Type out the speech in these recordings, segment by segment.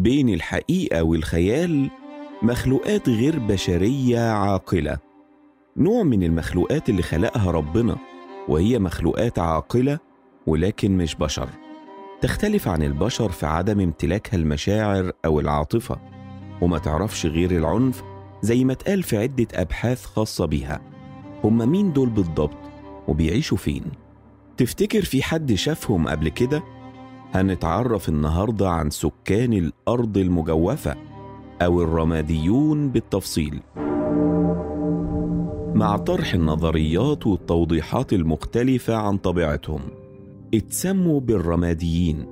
بين الحقيقة والخيال مخلوقات غير بشرية عاقلة نوع من المخلوقات اللي خلقها ربنا وهي مخلوقات عاقلة ولكن مش بشر تختلف عن البشر في عدم امتلاكها المشاعر أو العاطفة وما تعرفش غير العنف زي ما اتقال في عدة أبحاث خاصة بيها هما مين دول بالضبط وبيعيشوا فين؟ تفتكر في حد شافهم قبل كده؟ هنتعرف النهاردة عن سكان الأرض المجوفة أو الرماديون بالتفصيل. مع طرح النظريات والتوضيحات المختلفة عن طبيعتهم اتسموا بالرماديين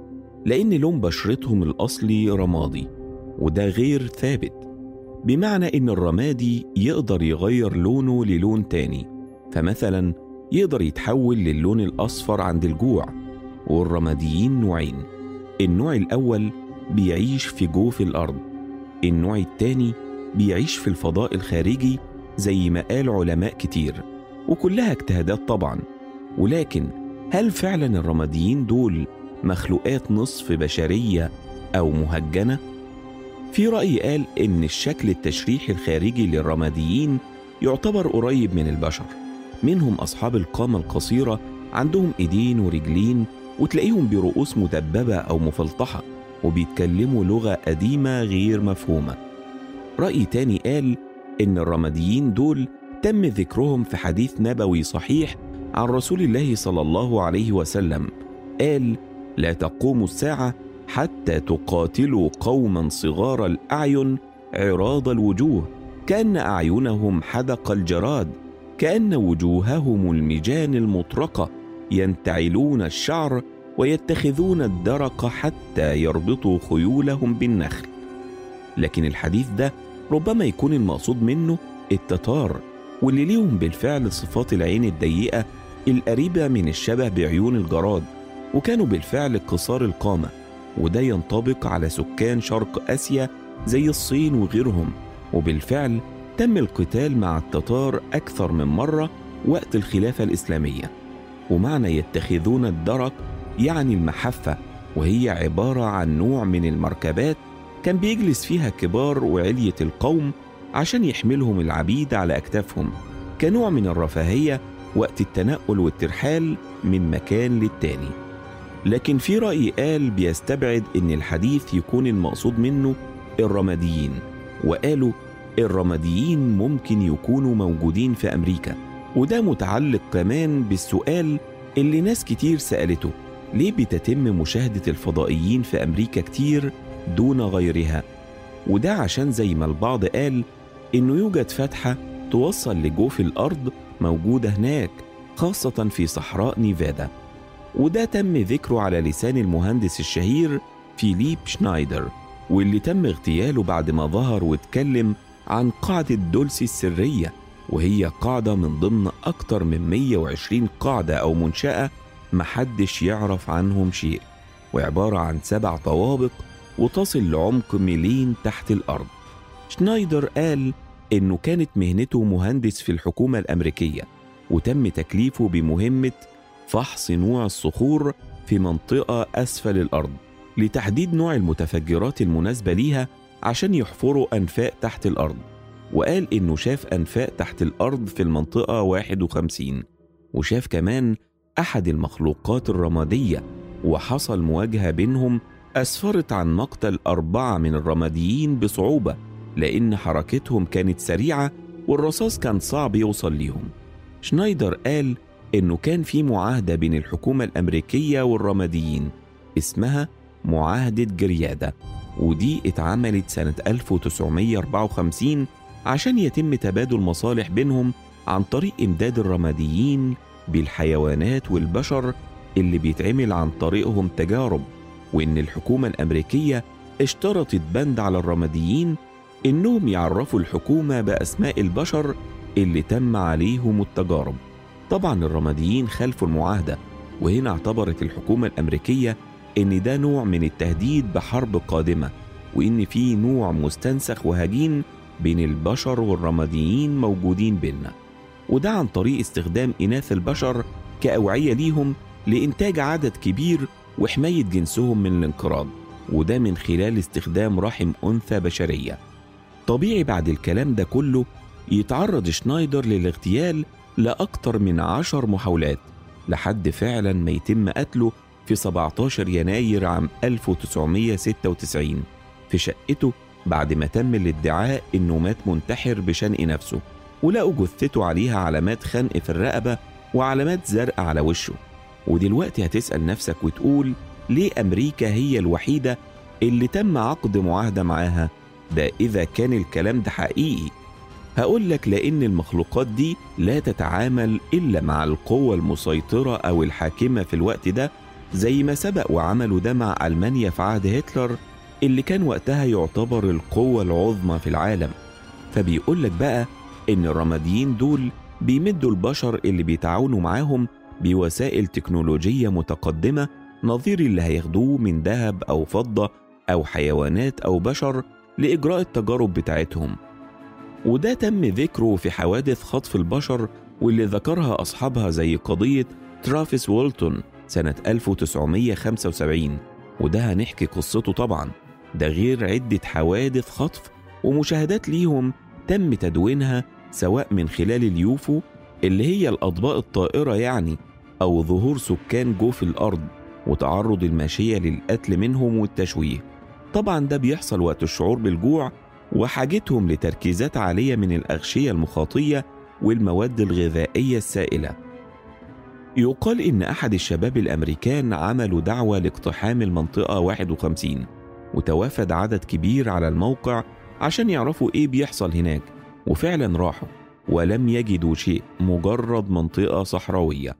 لأن لون بشرتهم الأصلي رمادي وده غير ثابت. بمعنى إن الرمادي يقدر يغير لونه للون تاني فمثلا يقدر يتحول للون الأصفر عند الجوع. والرماديين نوعين. النوع الأول بيعيش في جوف الأرض. النوع التاني بيعيش في الفضاء الخارجي زي ما قال علماء كتير. وكلها اجتهادات طبعا. ولكن هل فعلا الرماديين دول مخلوقات نصف بشرية أو مهجنة؟ في رأي قال إن الشكل التشريحي الخارجي للرماديين يعتبر قريب من البشر. منهم أصحاب القامة القصيرة عندهم إيدين ورجلين وتلاقيهم برؤوس مدببة أو مفلطحة وبيتكلموا لغة قديمة غير مفهومة. رأي تاني قال إن الرماديين دول تم ذكرهم في حديث نبوي صحيح عن رسول الله صلى الله عليه وسلم. قال لا تقوم الساعة حتى تقاتلوا قوما صغار الأعين عراض الوجوه كأن أعينهم حدق الجراد كأن وجوههم المجان المطرقة ينتعلون الشعر ويتخذون الدرق حتى يربطوا خيولهم بالنخل. لكن الحديث ده ربما يكون المقصود منه التتار واللي ليهم بالفعل صفات العين الضيقة القريبة من الشبه بعيون الجراد وكانوا بالفعل قصار القامة وده ينطبق على سكان شرق آسيا زي الصين وغيرهم. وبالفعل تم القتال مع التتار أكثر من مرة وقت الخلافة الإسلامية. ومعنى يتخذون الدرك يعني المحفة وهي عبارة عن نوع من المركبات كان بيجلس فيها كبار وعلية القوم عشان يحملهم العبيد على أكتافهم كنوع من الرفاهية وقت التنقل والترحال من مكان للتاني. لكن في رأي قال بيستبعد إن الحديث يكون المقصود منه الرماديين وقالوا الرماديين ممكن يكونوا موجودين في أمريكا وده متعلق كمان بالسؤال اللي ناس كتير سألته ليه بتتم مشاهدة الفضائيين في أمريكا كتير دون غيرها؟ وده عشان زي ما البعض قال إنه يوجد فتحة توصل لجوف الأرض موجودة هناك خاصة في صحراء نيفادا. وده تم ذكره على لسان المهندس الشهير فيليب شنايدر واللي تم اغتياله بعد ما ظهر واتكلم عن قاعدة دولسي السرية وهي قاعدة من ضمن أكتر من 120 قاعدة أو منشأة محدش يعرف عنهم شيء وعبارة عن سبع طوابق وتصل لعمق ميلين تحت الأرض. شنايدر قال إنه كانت مهنته مهندس في الحكومة الأمريكية وتم تكليفه بمهمة فحص نوع الصخور في منطقة أسفل الأرض لتحديد نوع المتفجرات المناسبة ليها عشان يحفروا أنفاق تحت الأرض. وقال إنه شاف أنفاق تحت الأرض في المنطقة 51 وشاف كمان أحد المخلوقات الرمادية وحصل مواجهة بينهم أسفرت عن مقتل أربعة من الرماديين بصعوبة لأن حركتهم كانت سريعة والرصاص كان صعب يوصل ليهم شنايدر قال إنه كان في معاهدة بين الحكومة الأمريكية والرماديين اسمها معاهدة جريادة ودي اتعملت سنة 1954 عشان يتم تبادل مصالح بينهم عن طريق إمداد الرماديين بالحيوانات والبشر اللي بيتعمل عن طريقهم تجارب وإن الحكومة الأمريكية اشترطت بند على الرماديين إنهم يعرفوا الحكومة بأسماء البشر اللي تم عليهم التجارب. طبعا الرماديين خالفوا المعاهدة وهنا اعتبرت الحكومة الأمريكية إن ده نوع من التهديد بحرب قادمة وإن في نوع مستنسخ وهجين بين البشر والرماديين موجودين بيننا. وده عن طريق استخدام إناث البشر كأوعية ليهم لإنتاج عدد كبير وحماية جنسهم من الانقراض وده من خلال استخدام رحم أنثى بشرية. طبيعي بعد الكلام ده كله يتعرض شنايدر للاغتيال لأكثر من عشر محاولات لحد فعلا ما يتم قتله في 17 يناير عام 1996 في شقته بعد ما تم الادعاء إنه مات منتحر بشنق نفسه. ولقوا جثته عليها علامات خنق في الرقبة وعلامات زرق على وشه. ودلوقتي هتسأل نفسك وتقول ليه أمريكا هي الوحيدة اللي تم عقد معاهدة معاها؟ ده إذا كان الكلام ده حقيقي. هقول لك لأن المخلوقات دي لا تتعامل إلا مع القوة المسيطرة أو الحاكمة في الوقت ده زي ما سبق وعملوا ده مع ألمانيا في عهد هتلر اللي كان وقتها يعتبر القوة العظمى في العالم. فبيقول لك بقى إن الرماديين دول بيمدوا البشر اللي بيتعاونوا معاهم بوسائل تكنولوجية متقدمة نظير اللي هياخدوه من ذهب أو فضة أو حيوانات أو بشر لإجراء التجارب بتاعتهم. وده تم ذكره في حوادث خطف البشر واللي ذكرها أصحابها زي قضية ترافيس وولتون سنة 1975 وده هنحكي قصته طبعا. ده غير عدة حوادث خطف ومشاهدات ليهم تم تدوينها سواء من خلال اليوفو اللي هي الأطباق الطائرة يعني أو ظهور سكان جوف الأرض وتعرض الماشية للقتل منهم والتشويه. طبعا ده بيحصل وقت الشعور بالجوع وحاجتهم لتركيزات عالية من الأغشية المخاطية والمواد الغذائية السائلة. يقال إن أحد الشباب الأمريكان عملوا دعوة لاقتحام المنطقة 51 وتوافد عدد كبير على الموقع عشان يعرفوا إيه بيحصل هناك. وفعلا راحوا ولم يجدوا شيء مجرد منطقة صحراوية.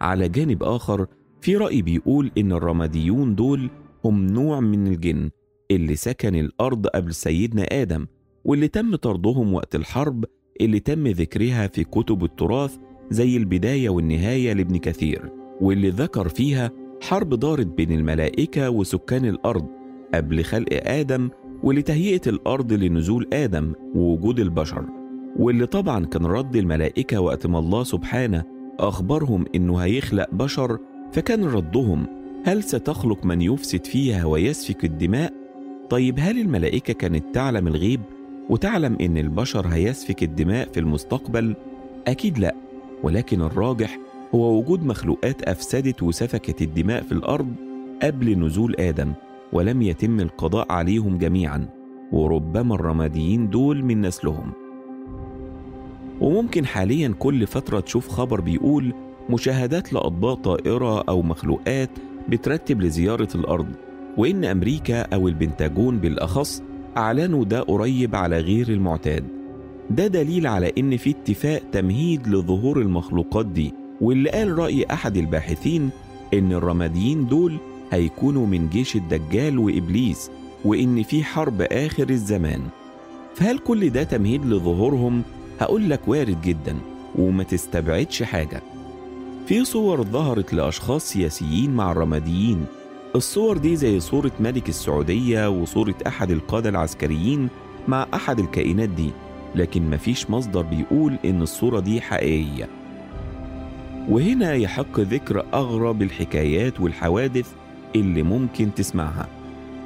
على جانب آخر في رأي بيقول إن الرماديون دول هم نوع من الجن اللي سكن الأرض قبل سيدنا آدم واللي تم طردهم وقت الحرب اللي تم ذكرها في كتب التراث زي البداية والنهاية لابن كثير واللي ذكر فيها حرب دارت بين الملائكة وسكان الأرض قبل خلق آدم ولتهيئة الأرض لنزول آدم ووجود البشر واللي طبعا كان رد الملائكة وقت ما الله سبحانه أخبرهم إنه هيخلق بشر فكان ردهم هل ستخلق من يفسد فيها ويسفك الدماء؟ طيب هل الملائكة كانت تعلم الغيب وتعلم إن البشر هيسفك الدماء في المستقبل؟ أكيد لأ ولكن الراجح هو وجود مخلوقات أفسدت وسفكت الدماء في الأرض قبل نزول آدم ولم يتم القضاء عليهم جميعا وربما الرماديين دول من نسلهم. وممكن حاليا كل فترة تشوف خبر بيقول مشاهدات لأطباق طائرة أو مخلوقات بترتب لزيارة الأرض وإن أمريكا أو البنتاجون بالأخص أعلنوا ده قريب على غير المعتاد. ده دليل على إن في اتفاق تمهيد لظهور المخلوقات دي واللي قال رأي أحد الباحثين إن الرماديين دول هيكونوا من جيش الدجال وإبليس وإن في حرب آخر الزمان. فهل كل ده تمهيد لظهورهم؟ هقول لك وارد جدا وما تستبعدش حاجة. في صور ظهرت لأشخاص سياسيين مع الرماديين. الصور دي زي صورة ملك السعودية وصورة أحد القادة العسكريين مع أحد الكائنات دي لكن مفيش مصدر بيقول إن الصورة دي حقيقية. وهنا يحق ذكر أغرب الحكايات والحوادث اللي ممكن تسمعها.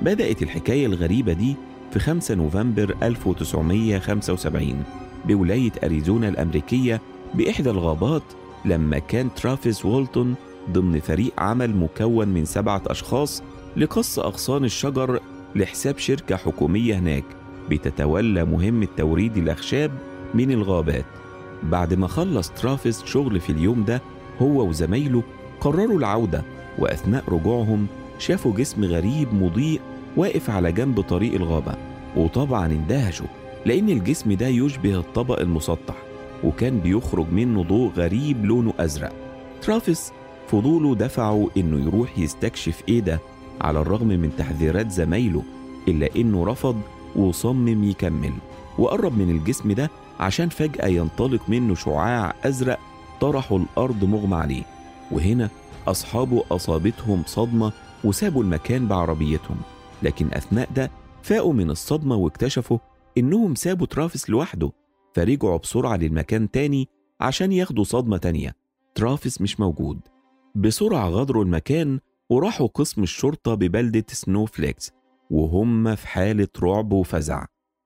بدأت الحكاية الغريبة دي في 5 نوفمبر 1975 بولاية أريزونا الأمريكية بإحدى الغابات لما كان ترافيس وولتون ضمن فريق عمل مكون من سبعة أشخاص لقص أغصان الشجر لحساب شركة حكومية هناك بتتولى مهمة توريد الأخشاب من الغابات. بعد ما خلص ترافيس شغل في اليوم ده هو وزمايله قرروا العودة وأثناء رجوعهم شافوا جسم غريب مضيء واقف على جنب طريق الغابة وطبعا اندهشوا لأن الجسم ده يشبه الطبق المسطح وكان بيخرج منه ضوء غريب لونه أزرق. ترافيس فضوله دفعه إنه يروح يستكشف إيه ده على الرغم من تحذيرات زمايله إلا إنه رفض وصمم يكمل وقرب من الجسم ده عشان فجأة ينطلق منه شعاع أزرق طرحه الأرض مغمى عليه وهنا أصحابه أصابتهم صدمة وسابوا المكان بعربيتهم لكن أثناء ده فاقوا من الصدمة واكتشفوا إنهم سابوا ترافيس لوحده فرجعوا بسرعة للمكان تاني عشان ياخدوا صدمة تانية. ترافيس مش موجود. بسرعة غادروا المكان وراحوا قسم الشرطة ببلدة سنوفليك وهم في حالة رعب وفزع.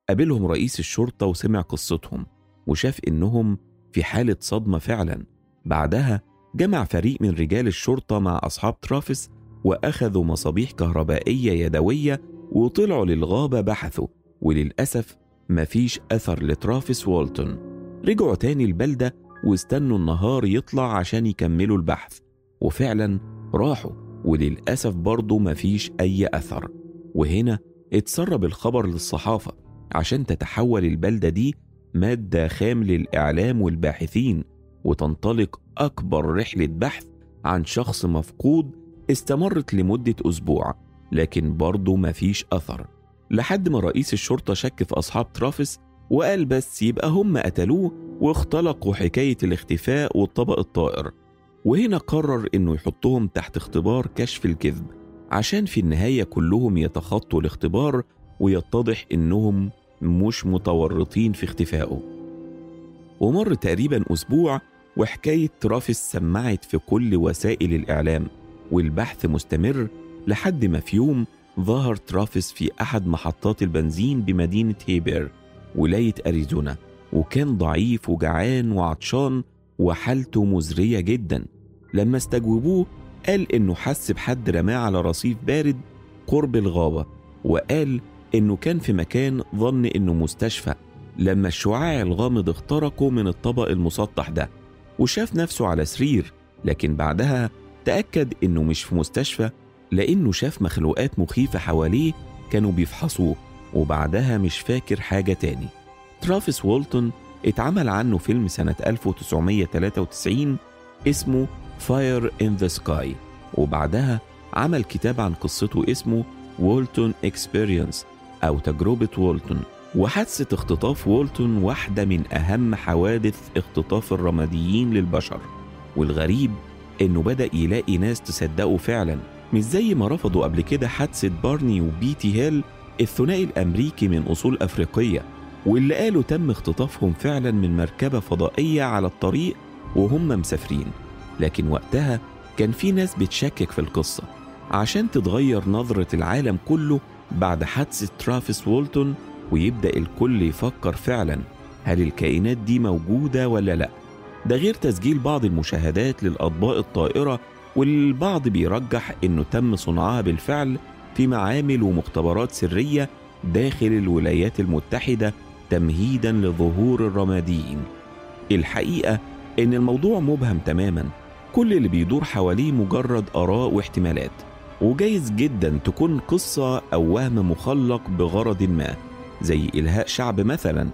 قابلهم رئيس الشرطة وسمع قصتهم وشاف إنهم في حالة صدمة فعلا. بعدها جمع فريق من رجال الشرطة مع أصحاب ترافيس وأخذوا مصابيح كهربائية يدوية وطلعوا للغابة بحثوا وللأسف مفيش أثر لترافيس والتون رجعوا تاني البلدة واستنوا النهار يطلع عشان يكملوا البحث وفعلا راحوا وللأسف برضه مفيش أي أثر. وهنا اتسرب الخبر للصحافة عشان تتحول البلدة دي مادة خام للإعلام والباحثين. وتنطلق أكبر رحلة بحث عن شخص مفقود استمرت لمدة أسبوع لكن برضه مفيش أثر. لحد ما رئيس الشرطة شك في أصحاب ترافيس وقال بس يبقى هم قتلوه واختلقوا حكاية الاختفاء والطبق الطائر. وهنا قرر إنه يحطهم تحت اختبار كشف الكذب عشان في النهاية كلهم يتخطوا الاختبار ويتضح إنهم مش متورطين في اختفائه. ومر تقريبا أسبوع وحكاية ترافيس سمعت في كل وسائل الإعلام والبحث مستمر لحد ما في يوم ظهر ترافيس في أحد محطات البنزين بمدينة هيبر ولاية أريزونا وكان ضعيف وجعان وعطشان وحالته مزرية جدا. لما استجوبوه قال إنه حس بحد رماه على رصيف بارد قرب الغابة وقال إنه كان في مكان ظن إنه مستشفى. لما الشعاع الغامض اخترقه من الطبق المسطح ده وشاف نفسه على سرير لكن بعدها تأكد إنه مش في مستشفى لأنه شاف مخلوقات مخيفة حواليه كانوا بيفحصوه وبعدها مش فاكر حاجة تاني. ترافيس وولتون اتعمل عنه فيلم سنة 1993 اسمه Fire in the Sky وبعدها عمل كتاب عن قصته اسمه Walton Experience أو تجربة وولتون. وحادثة اختطاف وولتون واحدة من أهم حوادث اختطاف الرماديين للبشر والغريب إنه بدأ يلاقي ناس تصدقه فعلا. مش زي ما رفضوا قبل كده حادثة بارني وبيتي هيل الثنائي الأمريكي من أصول أفريقية واللي قالوا تم اختطافهم فعلا من مركبة فضائية على الطريق وهم مسافرين. لكن وقتها كان في ناس بتشكك في القصة. عشان تتغير نظرة العالم كله بعد حادثة ترافيس وولتون ويبدأ الكل يفكر فعلا هل الكائنات دي موجودة ولا لأ؟ ده غير تسجيل بعض المشاهدات للأطباق الطائرة والبعض بيرجح إنه تم صنعها بالفعل في معامل ومختبرات سرية داخل الولايات المتحدة تمهيدا لظهور الرماديين. الحقيقة إن الموضوع مبهم تماما. كل اللي بيدور حواليه مجرد آراء واحتمالات وجايز جدا تكون قصة أو وهم مخلق بغرض ما. زي إلهاء شعب مثلا.